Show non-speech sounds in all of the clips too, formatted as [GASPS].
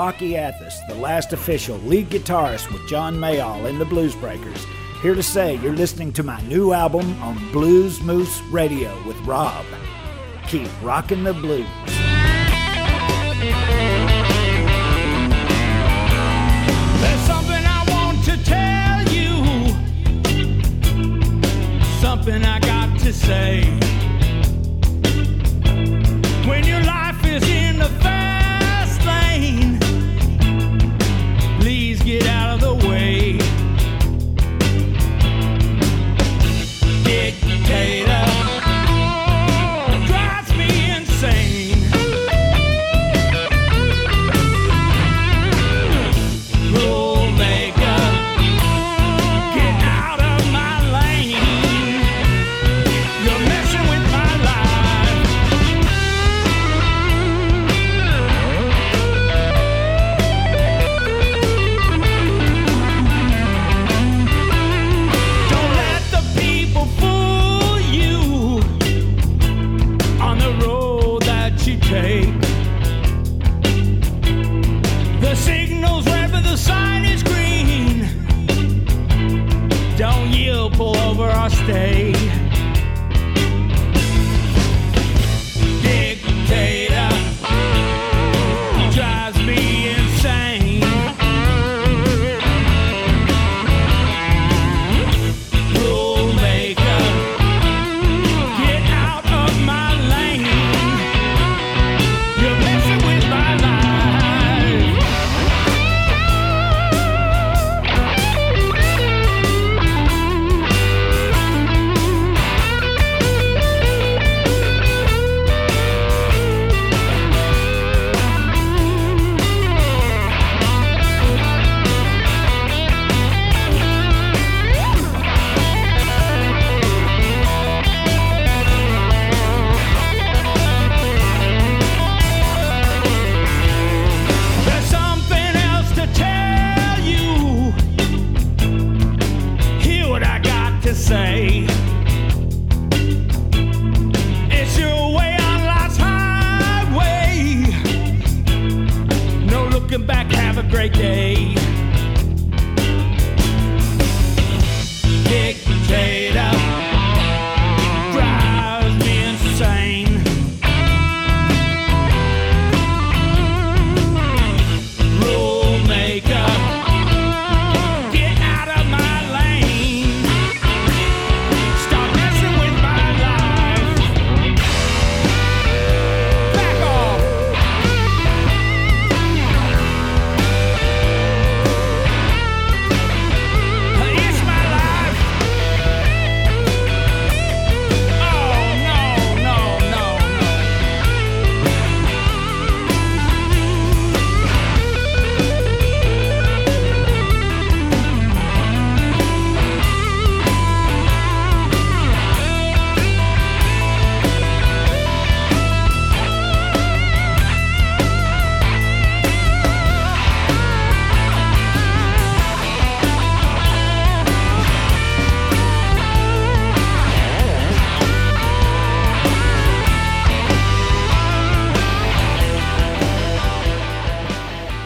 Rocky Athas, the last official lead guitarist with John Mayall in the Blues Breakers, here to say you're listening to my new album on Blues Moose Radio with Rob. Keep rocking the blues. There's something I want to tell you, something I got to say. get out of the way. Dictate.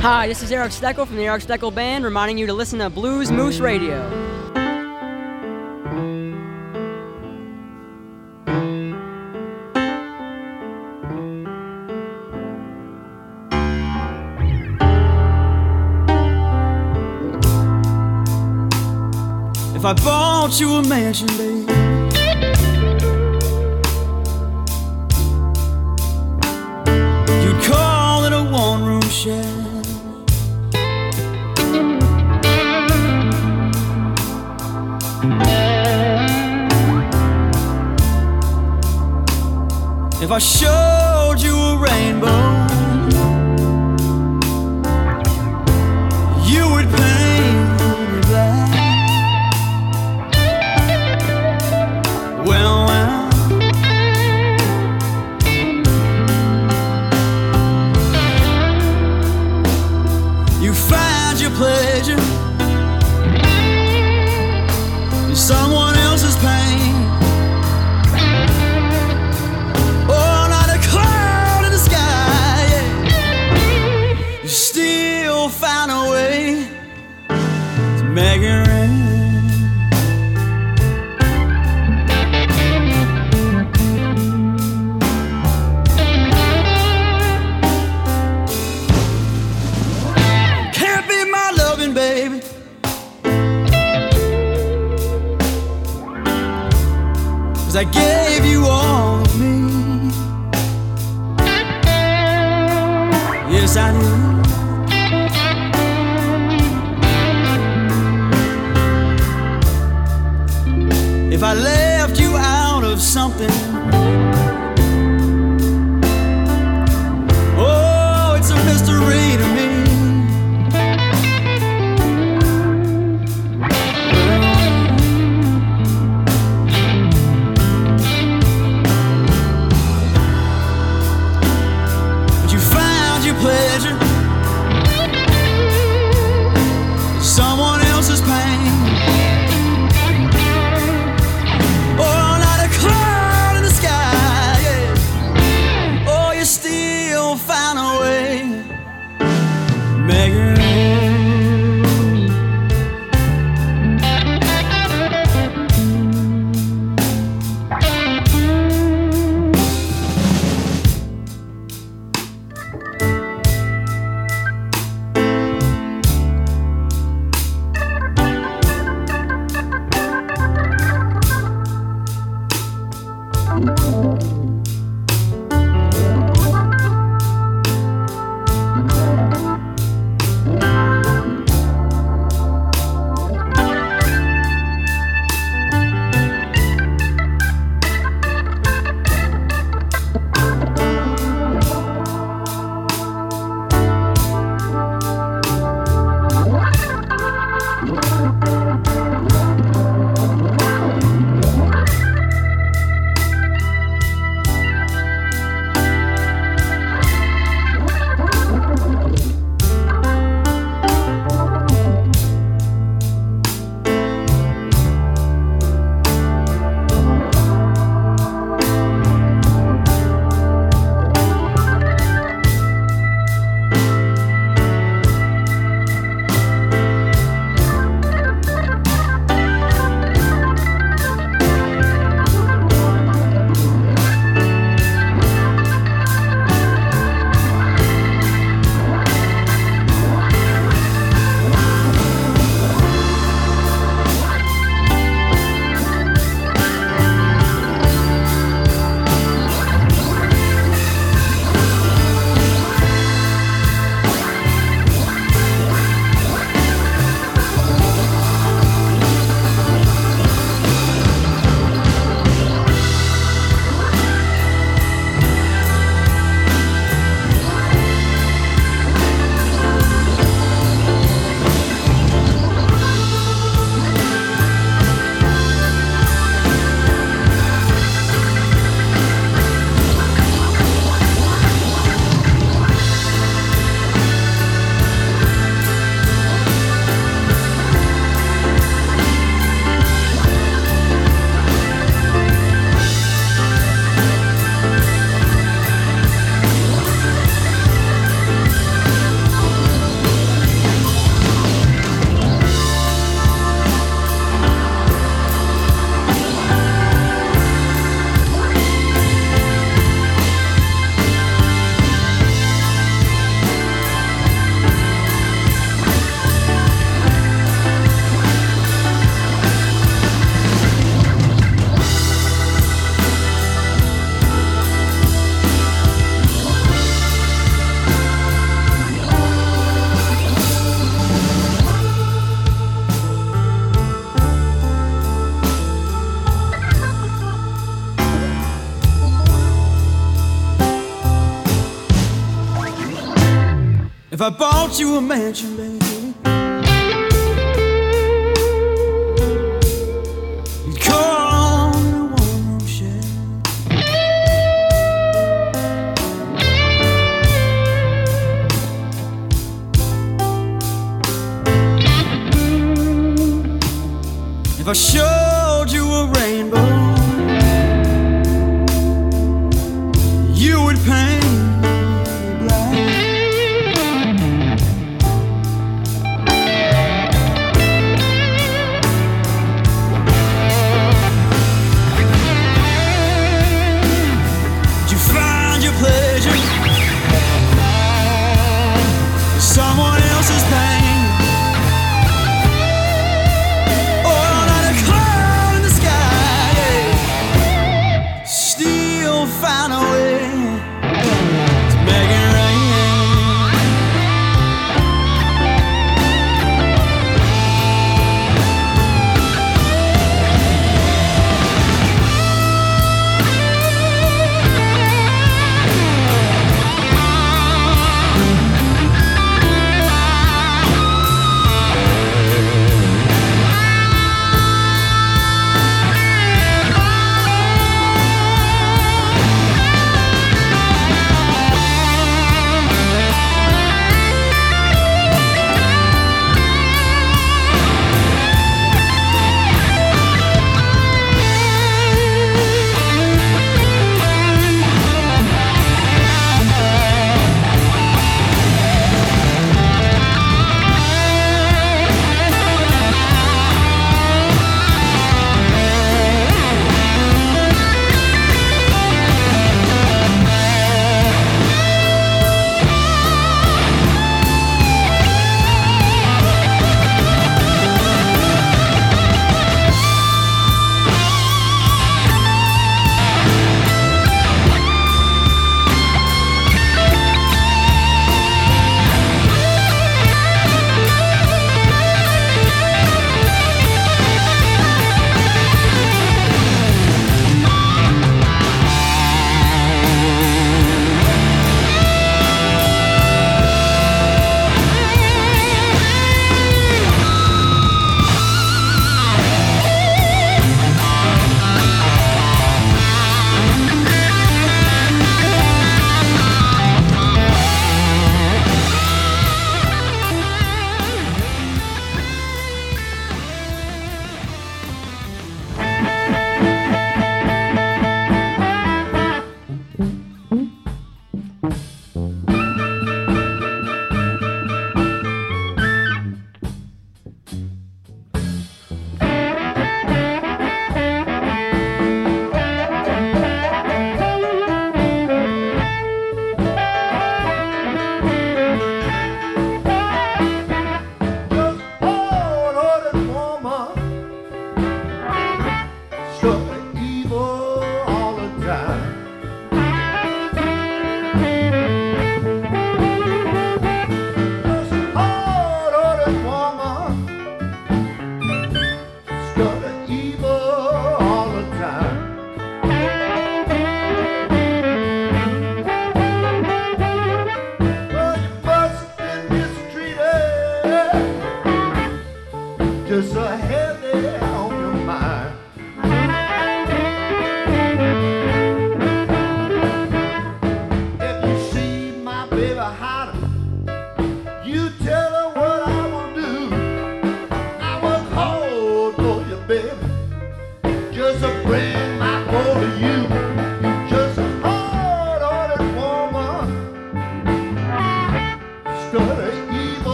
Hi, this is Eric Steckel from the Eric Steckel Band, reminding you to listen to Blues Moose Radio. If I bought you a mansion, babe. I left you out of something. I bought you a mansion.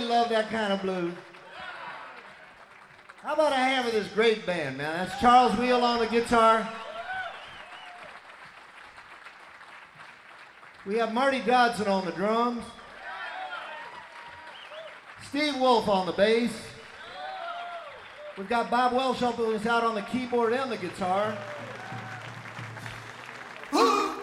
That kind of blues. How about a hand with this great band, man? That's Charles Wheel on the guitar. We have Marty Dodson on the drums. Steve Wolf on the bass. We've got Bob Welsh helping us out on the keyboard and the guitar. [GASPS]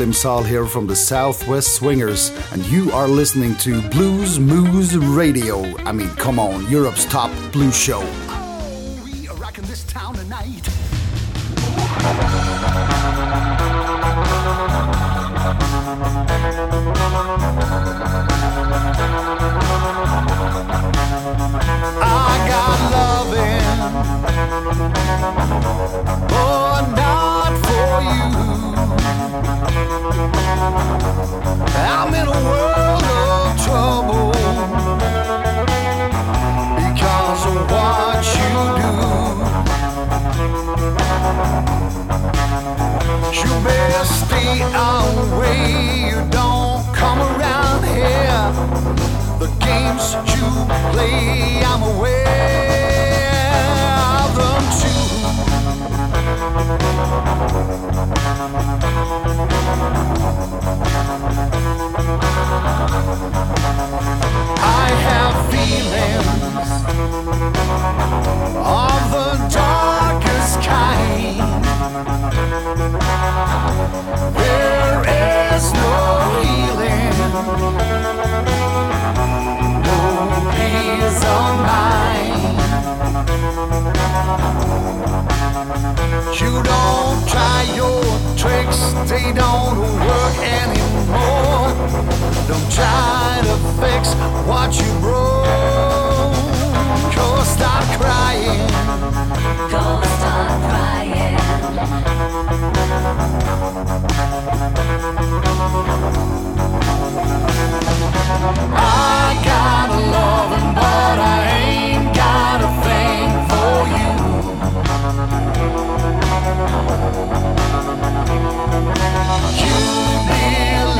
Slim Sal here from the Southwest Swingers, and you are listening to Blues Moose Radio. I mean, come on, Europe's top blues show. fix what you broke. Oh, Go start crying. Go start crying. I got a loving, but I ain't got a thing for you. You believe.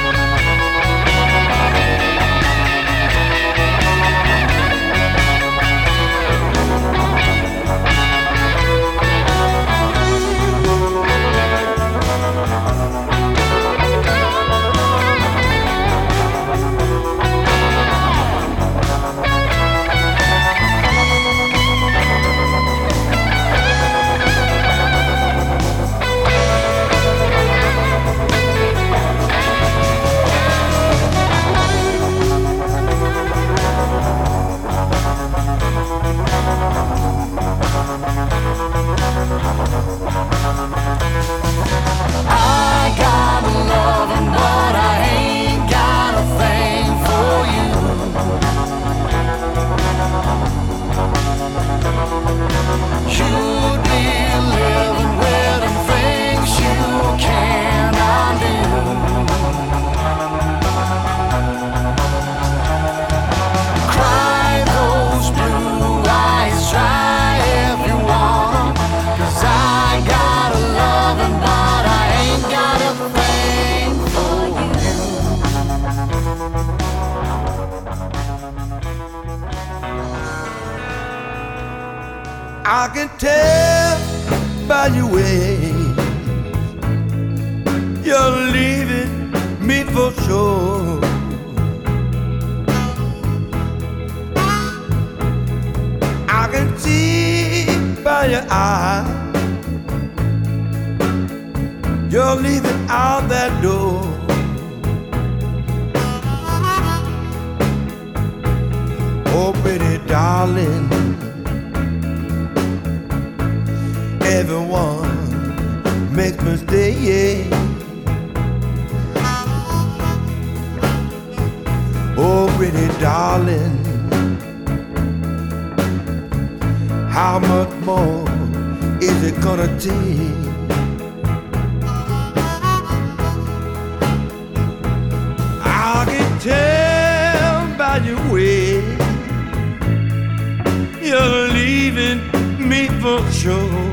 you're leaving me for sure.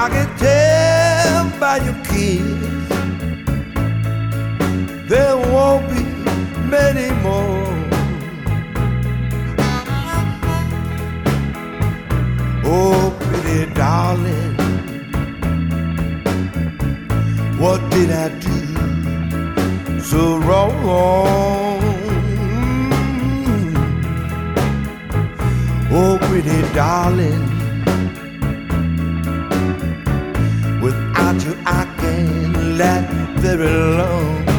I can tell by your kiss there won't be many more. Oh, pretty darling, what did I do so wrong? Oh, pretty darling, without you I can't last very long.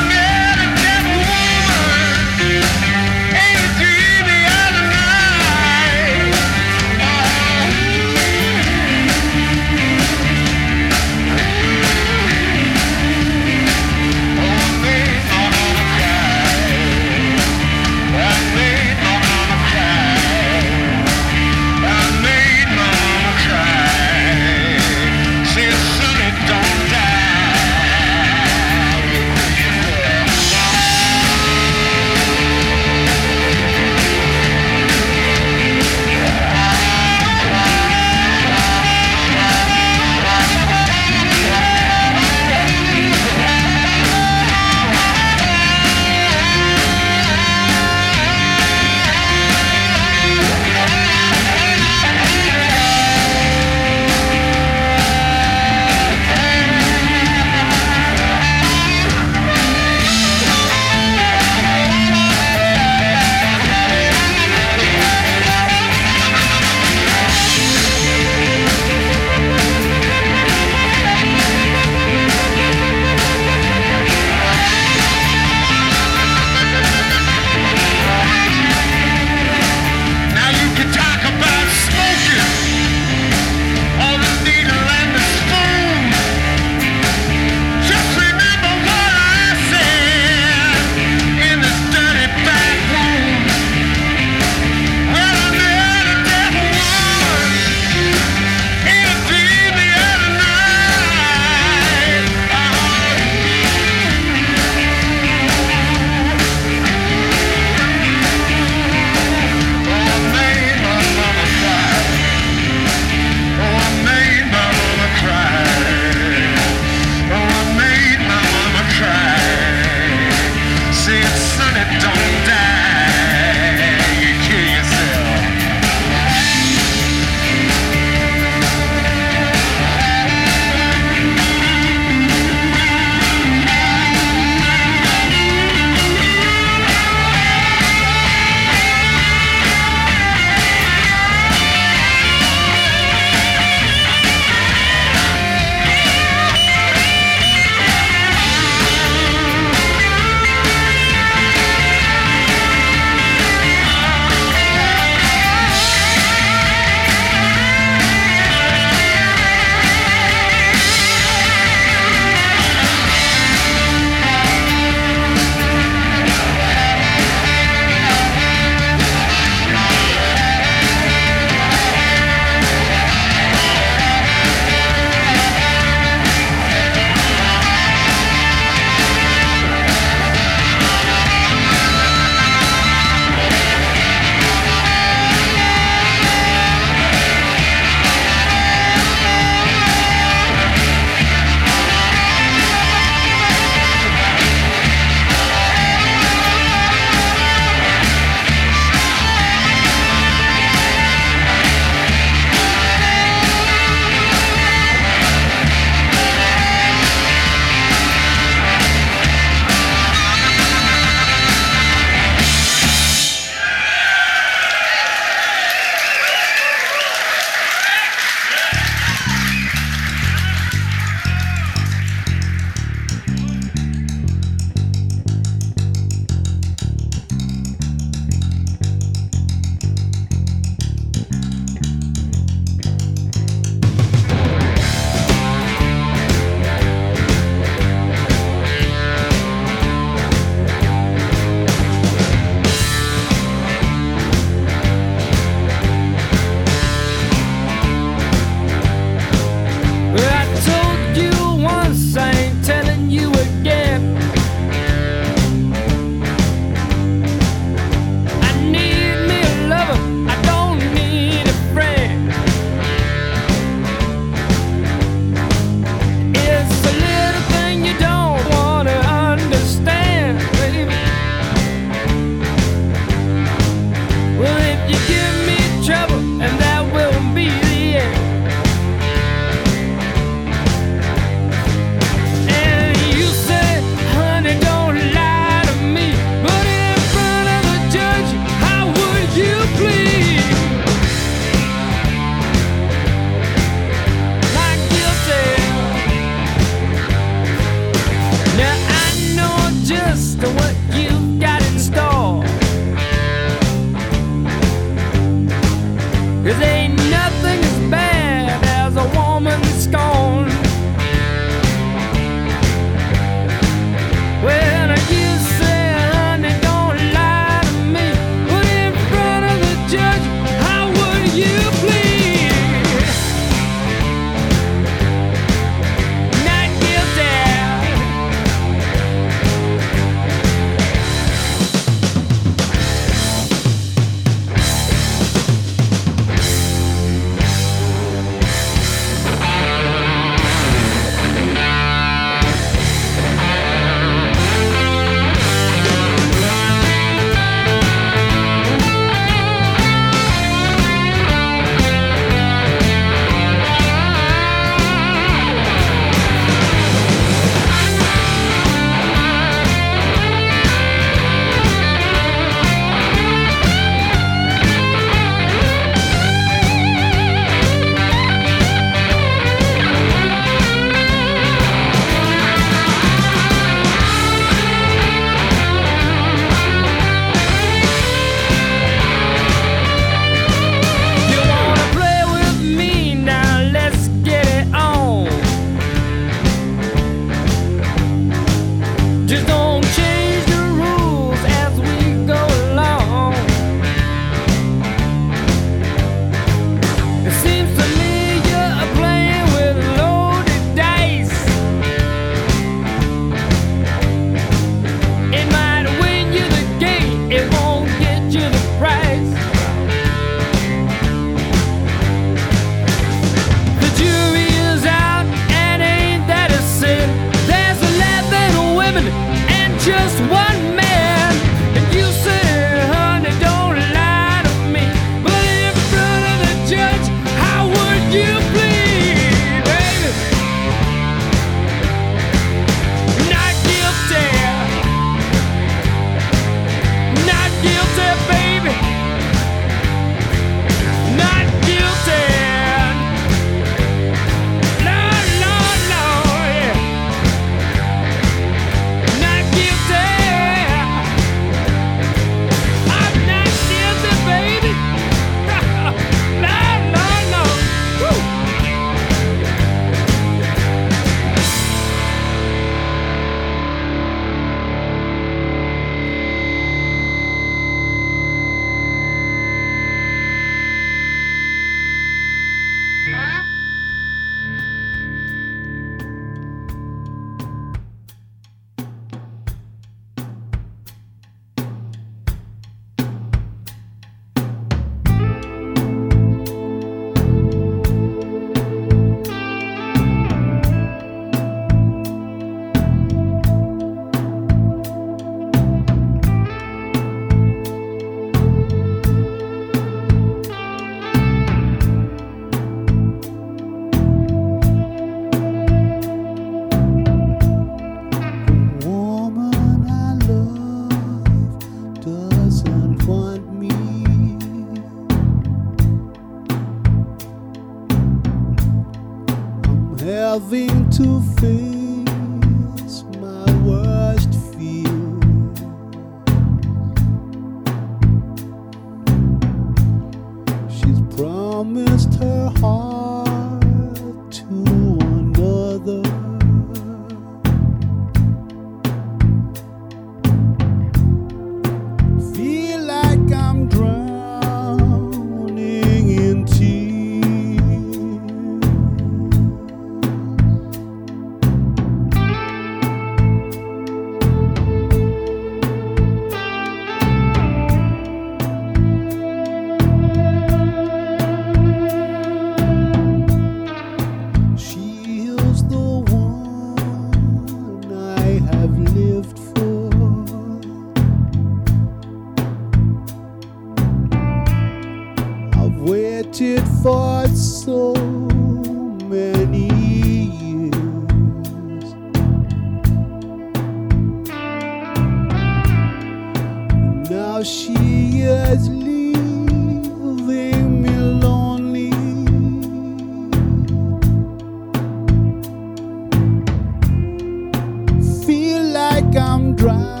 Like